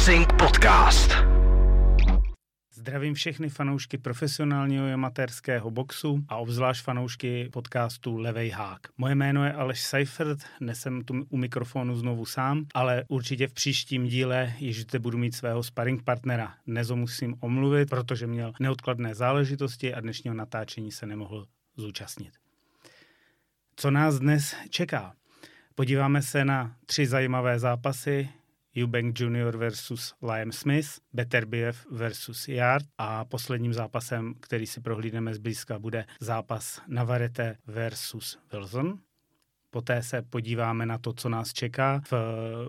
Boxing Podcast. Zdravím všechny fanoušky profesionálního i amatérského boxu a obzvlášť fanoušky podcastu Levej hák. Moje jméno je Aleš Seifert, dnes jsem tu u mikrofonu znovu sám, ale určitě v příštím díle již zde budu mít svého sparring partnera. Dnes ho musím omluvit, protože měl neodkladné záležitosti a dnešního natáčení se nemohl zúčastnit. Co nás dnes čeká? Podíváme se na tři zajímavé zápasy, Eubank Jr. versus Liam Smith, Beterbiev versus Yard a posledním zápasem, který si prohlídneme zblízka, bude zápas Navarrete versus Wilson. Poté se podíváme na to, co nás čeká. V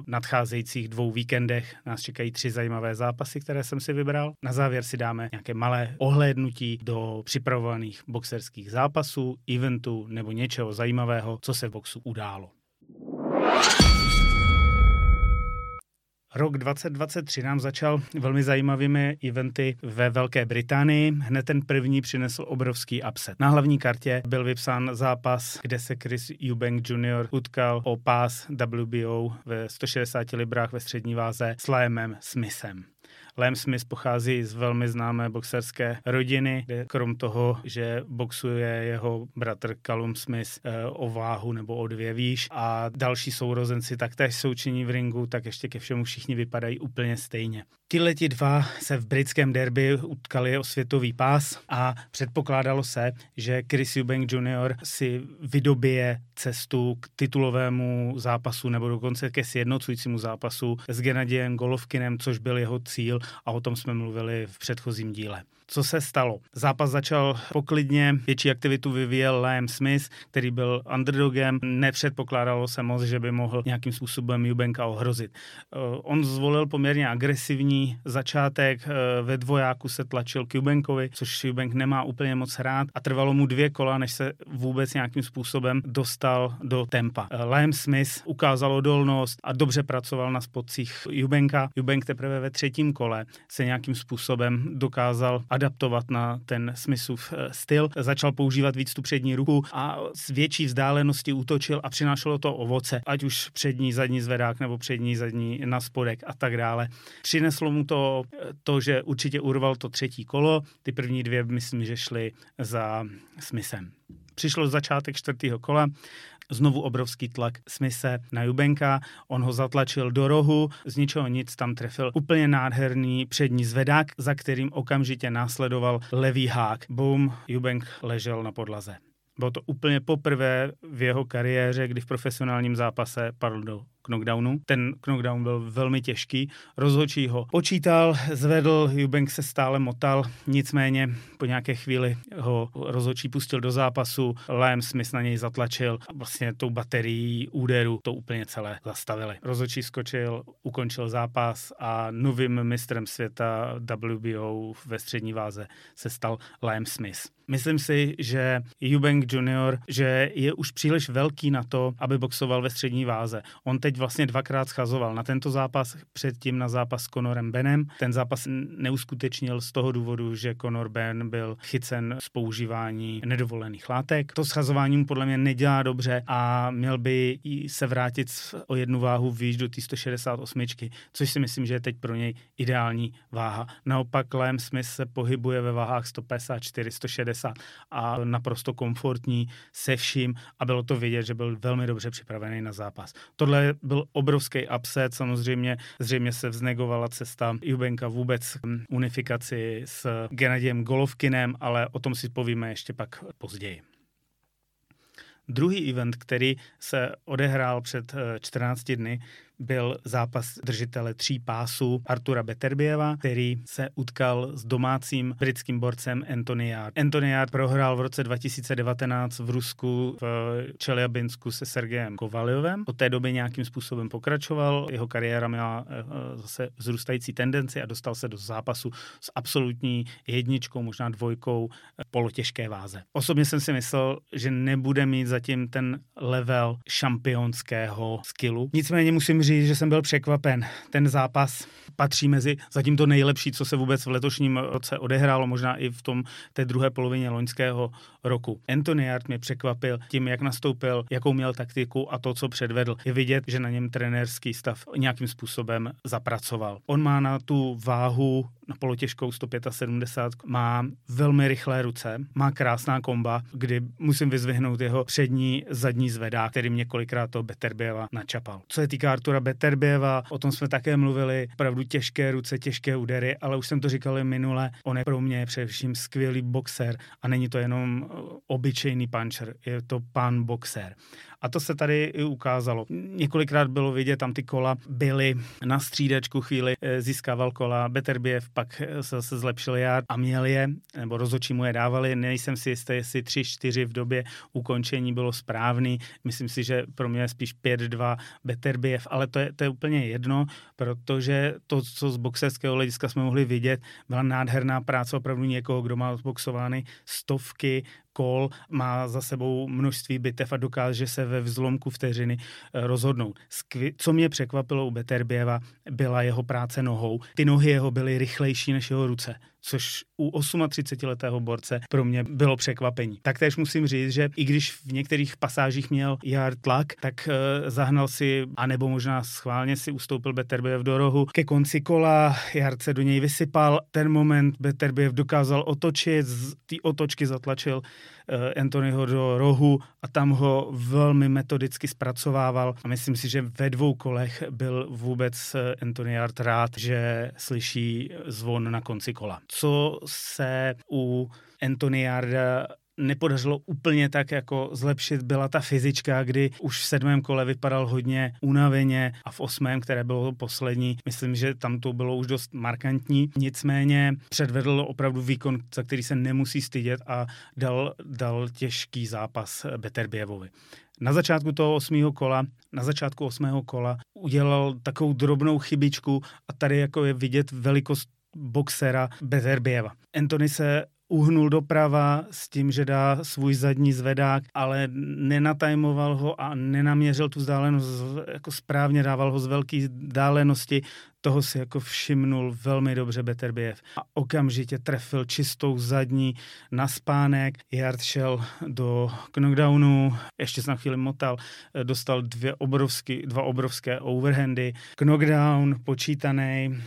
nadcházejících dvou víkendech nás čekají tři zajímavé zápasy, které jsem si vybral. Na závěr si dáme nějaké malé ohlédnutí do připravovaných boxerských zápasů, eventů nebo něčeho zajímavého, co se v boxu událo. Rok 2023 nám začal velmi zajímavými eventy ve Velké Británii. Hned ten první přinesl obrovský upset. Na hlavní kartě byl vypsán zápas, kde se Chris Eubank Jr. utkal o pás WBO ve 160 librách ve střední váze s Liamem Smithem. Liam Smith pochází z velmi známé boxerské rodiny, kde krom toho, že boxuje jeho bratr Callum Smith eh, o váhu nebo o dvě výš a další sourozenci taktéž jsou činí v ringu, tak ještě ke všemu všichni vypadají úplně stejně. Tyleti dva se v britském derby utkali o světový pás a předpokládalo se, že Chris Eubank Jr. si vydobije cestu k titulovému zápasu nebo dokonce ke sjednocujícímu zápasu s Genadiem Golovkinem, což byl jeho cíl a o tom jsme mluvili v předchozím díle. Co se stalo? Zápas začal poklidně, větší aktivitu vyvíjel Liam Smith, který byl underdogem. Nepředpokládalo se moc, že by mohl nějakým způsobem Jubenka ohrozit. Eh, on zvolil poměrně agresivní začátek, eh, ve dvojáku se tlačil k Jubenkovi, což Jubenk nemá úplně moc rád a trvalo mu dvě kola, než se vůbec nějakým způsobem dostal do tempa. Eh, Liam Smith ukázal odolnost a dobře pracoval na spocích Jubenka. Jubenk teprve ve třetím kole se nějakým způsobem dokázal adaptovat na ten Smithův eh, styl. Začal používat víc tu přední ruku a z větší vzdálenosti útočil a přinášelo to ovoce, ať už přední, zadní zvedák nebo přední, zadní na spodek a tak dále. Přineslo mu to eh, to, že určitě urval to třetí kolo, ty první dvě myslím, že šly za Smithem. Přišlo začátek čtvrtého kola, znovu obrovský tlak Smise na Jubenka, on ho zatlačil do rohu, z ničeho nic tam trefil úplně nádherný přední zvedák, za kterým okamžitě následoval levý hák. Boom, Jubenk ležel na podlaze. Bylo to úplně poprvé v jeho kariéře, kdy v profesionálním zápase padl do knockdownu. Ten knockdown byl velmi těžký. Rozhodčí ho počítal, zvedl, Jubank se stále motal, nicméně po nějaké chvíli ho rozhodčí pustil do zápasu, Liam Smith na něj zatlačil a vlastně tou baterií úderu to úplně celé zastavili. Rozhodčí skočil, ukončil zápas a novým mistrem světa WBO ve střední váze se stal Liam Smith. Myslím si, že Eubank Jr., že je už příliš velký na to, aby boxoval ve střední váze. On teď vlastně dvakrát schazoval na tento zápas, předtím na zápas s Conorem Benem. Ten zápas neuskutečnil z toho důvodu, že Conor Ben byl chycen z používání nedovolených látek. To schazování podle mě nedělá dobře a měl by se vrátit o jednu váhu výš do té 168, což si myslím, že je teď pro něj ideální váha. Naopak Liam Smith se pohybuje ve váhách 154, 160 160 a naprosto komfortní se vším a bylo to vidět, že byl velmi dobře připravený na zápas. Tohle byl obrovský upset, samozřejmě zřejmě se vznegovala cesta Jubenka vůbec unifikaci s Genadiem Golovkinem, ale o tom si povíme ještě pak později. Druhý event, který se odehrál před 14 eh, dny, byl zápas držitele tří pásů Artura Beterbieva, který se utkal s domácím britským borcem. Anthony Yard prohrál v roce 2019 v Rusku v Čeljabinsku se Sergejem Kovaljovem. Od té doby nějakým způsobem pokračoval, jeho kariéra měla eh, zase vzrůstající tendenci a dostal se do zápasu s absolutní jedničkou, možná dvojkou eh, polotěžké váze. Osobně jsem si myslel, že nebude mít zatím ten level šampionského skillu. Nicméně musím říct, říct, že jsem byl překvapen. Ten zápas patří mezi zatím to nejlepší, co se vůbec v letošním roce odehrálo, možná i v tom té druhé polovině loňského roku. Anthony Yard mě překvapil tím, jak nastoupil, jakou měl taktiku a to, co předvedl. Je vidět, že na něm trenérský stav nějakým způsobem zapracoval. On má na tu váhu na polotěžkou 175 má velmi rychlé ruce, má krásná komba, kdy musím vyzvihnout jeho přední zadní zvedák, který mě kolikrát to Beterbieva načapal. Co se týká Artura Beterbieva, o tom jsme také mluvili, opravdu těžké ruce, těžké údery, ale už jsem to říkal i minule, on je pro mě především skvělý boxer a není to jenom obyčejný puncher, je to pan boxer. A to se tady i ukázalo. Několikrát bylo vidět, tam ty kola byly na střídačku chvíli, eh, získával kola, Beterbiev pak eh, se, se zlepšil já a měl je, nebo rozhodčí mu je dávali. Nejsem si jistý, jestli 3-4 v době ukončení bylo správný. Myslím si, že pro mě je spíš 5-2 Beterbiev, ale to je, to je úplně jedno, protože to, co z boxerského hlediska jsme mohli vidět, byla nádherná práce opravdu někoho, kdo má zboxovány stovky kol, má za sebou množství bitev a dokáže se ve vzlomku vteřiny eh, rozhodnout. Co mě překvapilo u Beterbieva, byla jeho práce nohou. Ty nohy jeho byly rychlejší než jeho ruce což u 38-letého borce pro mě bylo překvapení. Taktéž musím říct, že i když v některých pasážích měl Jar tlak, tak uh, zahnal si, anebo možná schválně si ustoupil Beterbiev do rohu. Ke konci kola Jard se do něj vysypal. Ten moment Beterbiev dokázal otočit, z té otočky zatlačil uh, Anthonyho do rohu a tam ho velmi metodicky zpracovával. A myslím si, že ve dvou kolech byl vůbec eh, Anthony Jard rád, že slyší zvon na konci kola co se u Antoniarda nepodařilo úplně tak jako zlepšit, byla ta fyzička, kdy už v sedmém kole vypadal hodně unaveně a v osmém, které bylo poslední, myslím, že tam to bylo už dost markantní. Nicméně předvedl opravdu výkon, za který se nemusí stydět a dal, dal těžký zápas Beterbievovi. Na začátku toho osmého kola, na začátku osmého kola udělal takovou drobnou chybičku a tady jako je vidět velikost boxera Bezerbieva. Anthony se uhnul doprava s tím, že dá svůj zadní zvedák, ale nenatajmoval ho a nenaměřil tu vzdálenost jako správně, dával ho z velké vzdálenosti. Toho si jako všimnul velmi dobře Beterbiev a okamžitě trefil čistou zadní na spánek. Jard šel do knockdownu, ještě se na chvíli motal, dostal dvě obrovský, dva obrovské overhandy. Knockdown počítaný,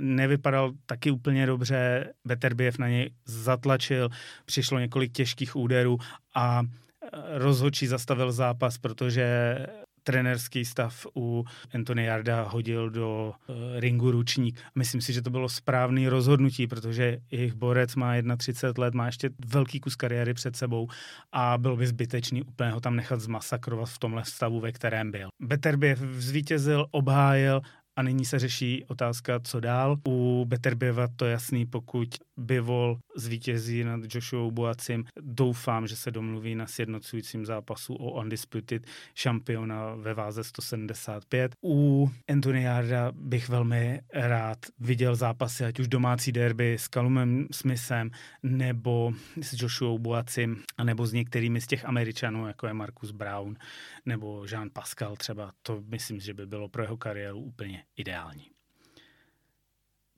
nevypadal taky úplně dobře, Beterbiev na něj zatlačil, přišlo několik těžkých úderů a e, rozhodčí zastavil zápas, protože trenerský stav u Anthony Jarda hodil do uh, ringu ručník. Myslím si, že to bylo správné rozhodnutí, protože jejich borec má 31 let, má ještě velký kus kariéry před sebou a byl by zbytečný úplně ho tam nechat zmasakrovat v tomhle stavu, ve kterém byl. Beterbiev zvítězil, obhájil a nyní se řeší otázka, co dál. U Beterbieva to jasný, pokud Bivol zvítězí nad Joshua Boacim. Doufám, že se domluví na sjednocujícím zápasu o Undisputed šampiona ve váze 175. U Anthony Yarda bych velmi rád viděl zápasy, ať už domácí derby s Calumem Smithem nebo s Joshua Boacim, nebo s některými z těch Američanů, jako je Marcus Brown nebo Jean Pascal třeba. To myslím, že by bylo pro jeho kariéru úplně ideální.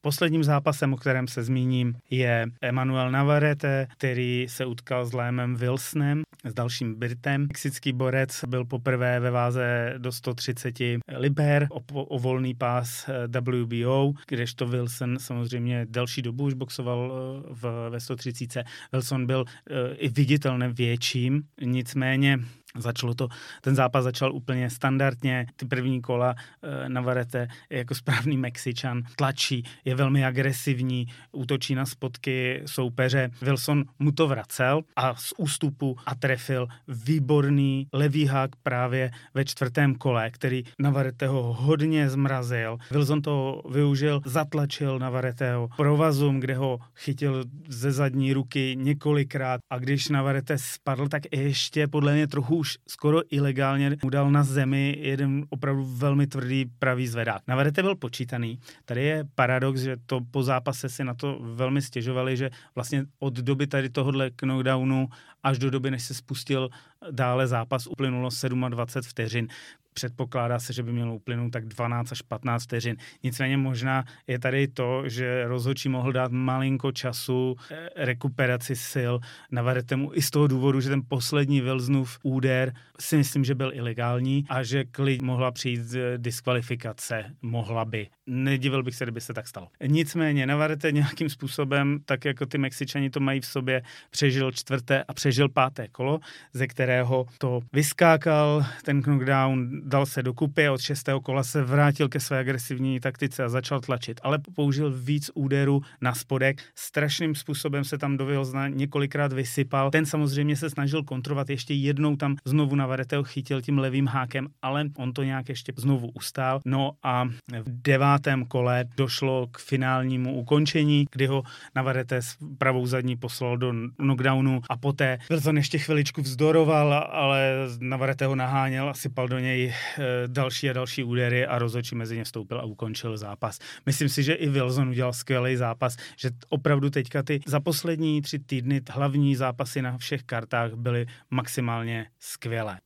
Posledním zápasem, o kterém se zmíním, je Emmanuel Navarrete, který se utkal s Lémem Wilsonem, s dalším Britem. Mexický borec byl poprvé ve váze do 130 liber o, o volný pás eh, WBO, kdežto Wilson samozřejmě delší dobu už boxoval eh, v, ve 130. Wilson byl uh, i viditelně větším, nicméně Začalo to, ten zápas začal úplně standardně, ty první kola e, Navarrete je jako správný Mexičan, tlačí, je velmi agresivní, útočí na spotky soupeře. Wilson mu to vracel a z ústupu a trefil výborný levý hák právě ve čtvrtém kole, který Navarreteho hodně zmrazil. Wilson to využil, zatlačil Navarreteho provazum, kde ho chytil ze zadní ruky několikrát a když Navarrete spadl, tak ještě podle mě trochu už skoro ilegálně mu dal na zemi jeden opravdu velmi tvrdý pravý zvedák. Na Vedete byl počítaný. Tady je paradox, že to po zápase si na to velmi stěžovali, že vlastně od doby tady tohohle knockdownu až do doby, než se spustil dále zápas uplynulo 27 vteřin předpokládá se, že by mělo uplynout tak 12 až 15 vteřin. Nicméně možná je tady to, že rozhodčí mohl dát malinko času eh, rekuperaci sil na Varetemu i z toho důvodu, že ten poslední Vilznův úder si myslím, že byl ilegální a že klid mohla přijít diskvalifikace, mohla by. Nedivil bych se, kdyby se tak stalo. Nicméně Navarrete nějakým způsobem, tak jako ty Mexičani to mají v sobě, přežil čtvrté a přežil páté kolo, ze kterého to vyskákal ten knockdown dal se dokupy a od šestého kola se vrátil ke své agresivní taktice a začal tlačit, ale použil víc úderů na spodek. Strašným způsobem se tam do několikrát vysypal. Ten samozřejmě se snažil kontrolovat, ještě jednou tam znovu na Vareteo chytil tím levým hákem, ale on to nějak ještě znovu ustál. No a v devátém kole došlo k finálnímu ukončení, kdy ho Navarrete s pravou zadní poslal do knockdownu a poté Wilson ještě chviličku vzdoroval, ale Navarrete ho naháněl a sypal do něj Eh, další a další údery a rozhodčí mezi ně vstoupil a ukončil zápas. Myslím si, že i Wilson udělal skvělý zápas, že opravdu teďka ty za poslední tři týdny hlavní zápasy na všech kartách byly maximálně skvělé.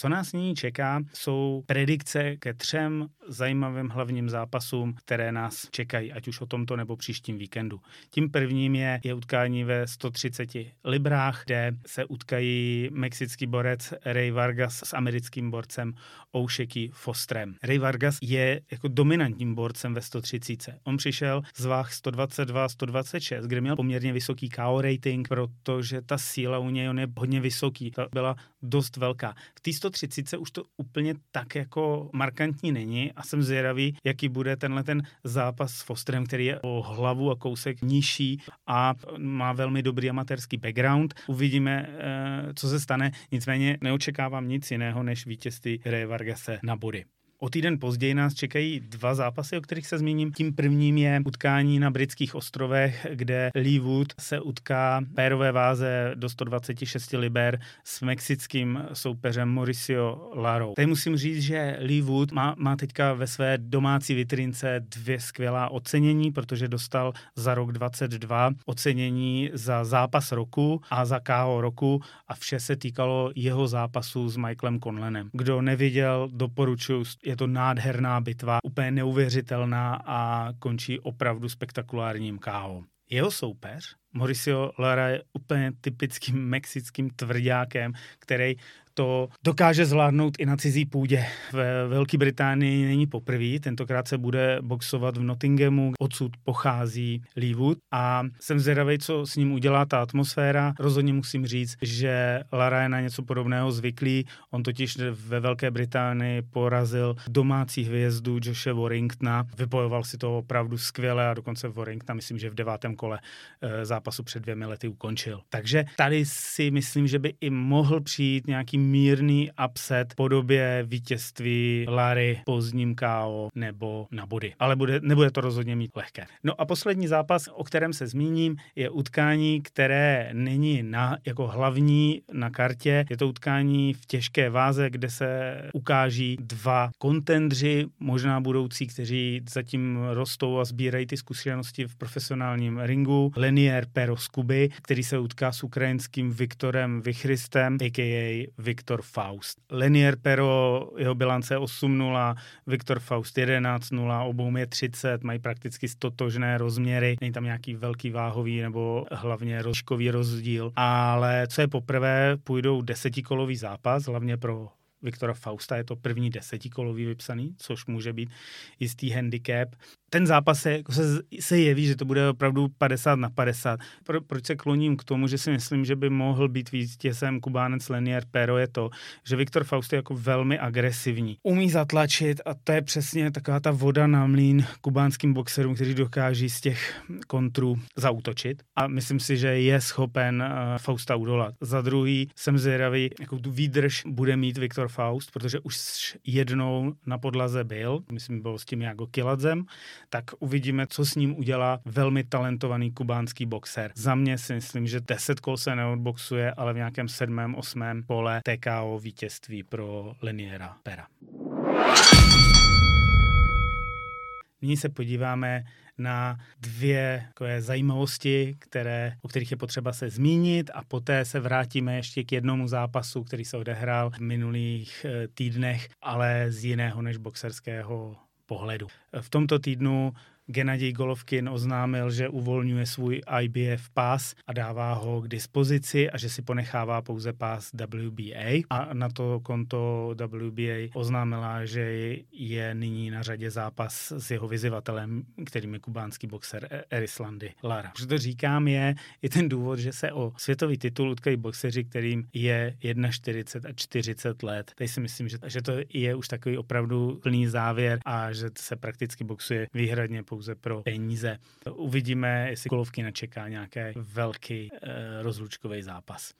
Co nás nyní čeká, jsou predikce ke třem zajímavým hlavním zápasům, které nás čekají, ať už o tomto nebo příštím víkendu. Tím prvním je, je utkání ve 130 librách, kde se utkají mexický borec Ray Vargas s americkým borcem Oušeky Fostrem. Ray Vargas je jako dominantním borcem ve 130. On přišel z váh 122-126, kde měl poměrně vysoký KO rating, protože ta síla u něj on je hodně vysoký. Ta byla dost velká. V té 130 už to úplně tak jako markantní není a jsem zvědavý, jaký bude tenhle ten zápas s Fosterem, který je o hlavu a kousek nižší a má velmi dobrý amatérský background. Uvidíme, eh, co se stane, nicméně neočekávám nic jiného než vítězství Ray Vargase na body. O týden později nás čekají dva zápasy, o kterých se zmíním. Tím prvním je utkání na britských ostrovech, kde Lee Wood se utká pérové váze do 126 liber s mexickým soupeřem Mauricio Laro. Tady musím říct, že Lee Wood má, má teďka ve své domácí vitrince dvě skvělá ocenění, protože dostal za rok 22 ocenění za zápas roku a za KO roku a vše se týkalo jeho zápasu s Michaelem Conlenem. Kdo neviděl, doporučuji je to nádherná bitva, úplně neuvěřitelná a končí opravdu spektakulárním KO. Jeho soupeř, Mauricio Lara, je úplně typickým mexickým tvrdákem, který to dokáže zvládnout i na cizí půdě. Ve Velké Británii není poprvé, tentokrát se bude boxovat v Nottinghamu, odsud pochází Leewood a jsem zvědavý, co s ním udělá ta atmosféra. Rozhodně musím říct, že Lara je na něco podobného zvyklý. On totiž ve Velké Británii porazil domácí hvězdu Joshe Warringtona. Vybojoval si to opravdu skvěle a dokonce Warringtona, myslím, že v devátém kole eh, zápasu před dvěmi lety ukončil. Takže tady si myslím, že by i mohl přijít nějaký mírný upset v podobě vítězství Larry pozdním KO nebo na body. Ale bude, nebude to rozhodně mít lehké. No a poslední zápas, o kterém se zmíním, je utkání, které není na, jako hlavní na kartě. Je to utkání v těžké váze, kde se ukáží dva kontendři, možná budoucí, kteří zatím rostou a sbírají ty zkušenosti v profesionálním ringu. Lenier Pero z Kuby, který se utká s ukrajinským Viktorem Vichrystem, a.k.a. Viktor Faust. Lenier Pero, jeho bilance 8-0, Viktor Faust 11-0, obou je 30, mají prakticky stotožné rozměry, není tam nějaký velký váhový nebo hlavně rozškový rozdíl, ale co je poprvé, půjdou desetikolový zápas, hlavně pro Viktora Fausta je to první desetikolový vypsaný, což může být jistý handicap ten zápas se, jako se, se jeví, že to bude opravdu 50 na 50. Pro, proč se kloním k tomu, že si myslím, že by mohl být vítězem Kubánec Lenier Pero je to, že Viktor Faust je jako velmi agresivní. Umí zatlačit a to je přesně taková ta voda na mlín kubánským boxerům, kteří dokáží z těch kontrů zautočit a myslím si, že je schopen uh, Fausta udolat. Za druhý jsem zvědavý, jakou tu výdrž bude mít Viktor Faust, protože už jednou na podlaze byl, myslím, byl s tím jako Kiladzem, tak uvidíme, co s ním udělá velmi talentovaný kubánský boxer. Za mě si myslím, že 10 kol se neodboxuje, ale v nějakém sedmém, osmém pole TKO vítězství pro Liniera Pera. Nyní se podíváme na dvě takové zajímavosti, které, o kterých je potřeba se zmínit a poté se vrátíme ještě k jednomu zápasu, který se odehrál v minulých eh, týdnech, ale z jiného než boxerského pohledu. V tomto týdnu Gennady Golovkin oznámil, že uvolňuje svůj IBF pás a dává ho k dispozici a že si ponechává pouze pás WBA. A na to konto WBA oznámila, že je nyní na řadě zápas s jeho vyzývatelem, kterým je kubánský boxer Erislandy Lara. Proč to říkám je i ten důvod, že se o světový titul utkají boxeři, kterým je 41 a 40 let. Teď si myslím, že, že to je už takový opravdu plný závěr a že se prakticky boxuje výhradně pouze pouze pro peníze. Uvidíme, jestli Kolovky nečeká nějaký velký e, rozlučkový zápas.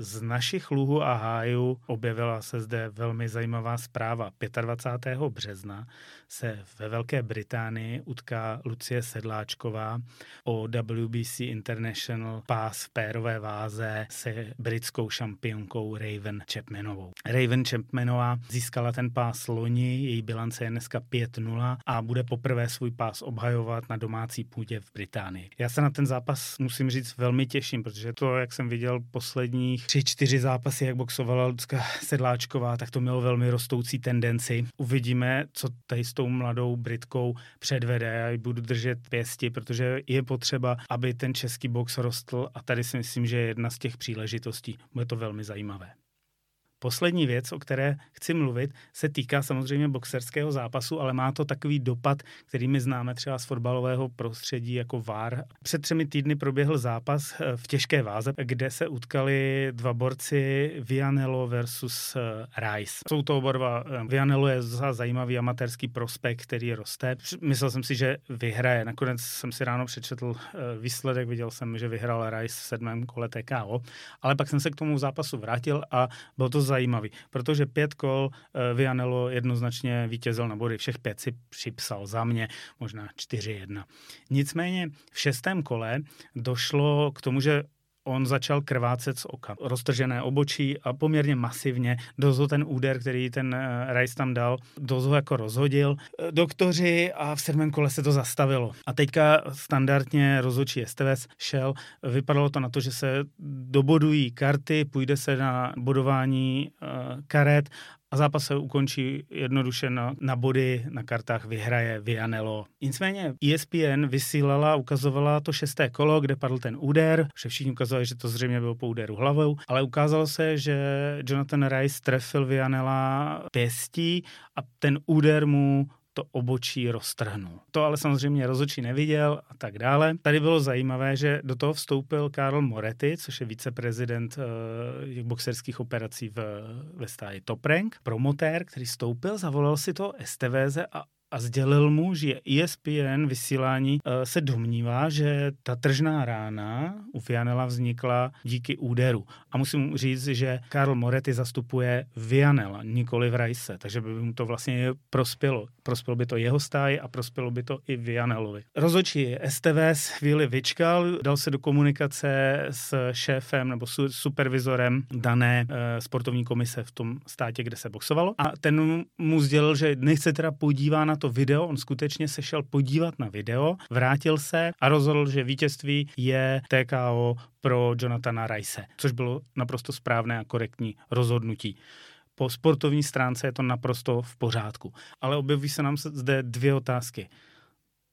Z našich luhu a hájů objevila se zde velmi zajímavá zpráva. 25. března se ve Velké Británii utká Lucie Sedláčková o WBC International pás v pérové váze se britskou šampionkou Raven Chapmanovou. Raven Chapmanová získala ten pás loni, její bilance je dneska 5-0 a bude poprvé svůj pás obhajovat na domácí půdě v Británii. Já se na ten zápas musím říct velmi těším, protože to, jak jsem viděl posledních tři, čtyři zápasy, jak boxovala Lucka Sedláčková, tak to mělo velmi rostoucí tendenci. Uvidíme, co tady s tou mladou Britkou předvede. Já ji budu držet pěsti, protože je potřeba, aby ten český box rostl a tady si myslím, že je jedna z těch příležitostí. Bude to velmi zajímavé. Poslední věc, o které chci mluvit, se týká samozřejmě boxerského zápasu, ale má to takový dopad, který my známe třeba z fotbalového prostředí jako VAR. Před třemi týdny proběhl zápas eh, v těžké váze, kde se utkali dva borci Vianello versus eh, Rice. Jsou to oba dva. Eh, Vianello je za zajímavý amatérský prospekt, který roste. Myslel jsem si, že vyhraje. Nakonec jsem si ráno přečetl výsledek, viděl jsem, že vyhrál Rice v sedmém kole TKO, ale pak jsem se k tomu zápasu vrátil a byl to zajímavý, protože pět kol uh, Vianello jednoznačně vítězil na body. Všech pět si připsal za mě, možná 4-1. Nicméně v šestém kole došlo k tomu, že on začal krvácet z oka. Roztržené obočí a poměrně masivně. Dozo ten úder, který ten uh, Rice tam dal, dozo jako rozhodil. Eh, doktoři a v sedmém kole se to zastavilo. A teďka standardně rozhodčí STVS šel. Vypadalo to na to, že se dobodují karty, půjde se na bodování uh, karet a zápas se ukončí jednoduše na, na body, na kartách vyhraje Vianello. Nicméně ESPN vysílala, ukazovala to šesté kolo, kde padl ten úder, že všichni ukazovali, že to zřejmě bylo po úderu hlavou, ale ukázalo se, že Jonathan Rice trefil Vianela pěstí a ten úder mu to obočí roztrhnul. To ale samozřejmě rozhodčí neviděl a tak dále. Tady bylo zajímavé, že do toho vstoupil Karl Moretti, což je viceprezident uh, boxerských operací v, ve stáji Top Rank, promotér, který vstoupil, zavolal si to STVZ a a sdělil mu, že ESPN vysílání eh, se domnívá, že ta tržná rána u Vianela vznikla díky úderu. A musím říct, že Karl Moretti zastupuje Vianela, nikoli v Rajse, takže by mu to vlastně prospělo. Prospělo by to jeho stáji a prospělo by to i Vianelovi. Rozočí STVS chvíli vyčkal, dal se do komunikace s šéfem nebo supervizorem dané e, sportovní komise v tom státě, kde se boxovalo a ten mu sdělil, že nechce teda podívat na to video, on skutečně se šel podívat na video, vrátil se a rozhodl, že vítězství je TKO pro Jonathana Rice, což bylo naprosto správné a korektní rozhodnutí. Po sportovní stránce je to naprosto v pořádku. Ale objeví se nám zde dvě otázky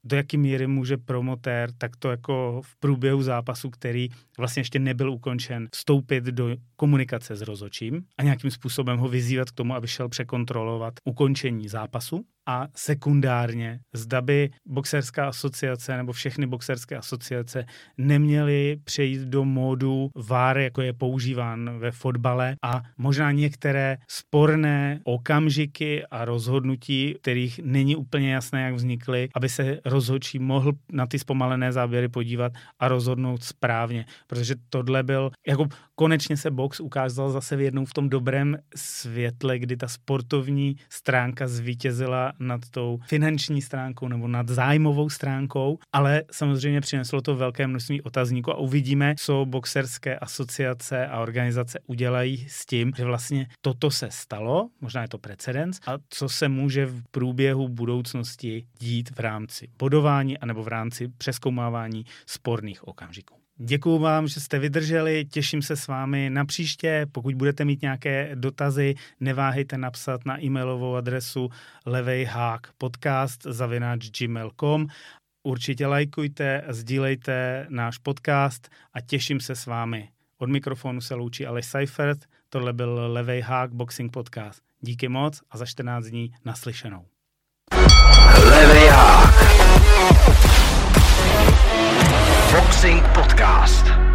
do jaké míry může promotér takto jako v průběhu zápasu, který vlastně ještě nebyl ukončen, vstoupit do komunikace s rozočím a nějakým způsobem ho vyzývat k tomu, aby šel překontrolovat ukončení zápasu? A sekundárně, zda by boxerská asociace nebo všechny boxerské asociace neměly přejít do módu VAR, jako je používán ve fotbale a možná některé sporné okamžiky a rozhodnutí, kterých není úplně jasné, jak vznikly, aby se rozhodčí mohl na ty zpomalené záběry podívat a rozhodnout správně, protože tohle byl, jako konečně se box ukázal zase jednou v tom dobrém světle, kdy ta sportovní stránka zvítězila nad tou finanční stránkou nebo nad zájmovou stránkou, ale samozřejmě přineslo to velké množství otazníků a uvidíme, co boxerské asociace a organizace udělají s tím, že vlastně toto se stalo, možná je to precedens, a co se může v průběhu budoucnosti dít v rámci bodování anebo v rámci přeskoumávání sporných okamžiků. Děkuju vám, že jste vydrželi, těším se s vámi na příště. Pokud budete mít nějaké dotazy, neváhejte napsat na e-mailovou adresu levejhákpodcast.gmail.com Určitě lajkujte, sdílejte náš podcast a těším se s vámi. Od mikrofonu se loučí Aleš Seifert, tohle byl Levej Hák Boxing Podcast. Díky moc a za 14 dní naslyšenou. Boxing Podcast.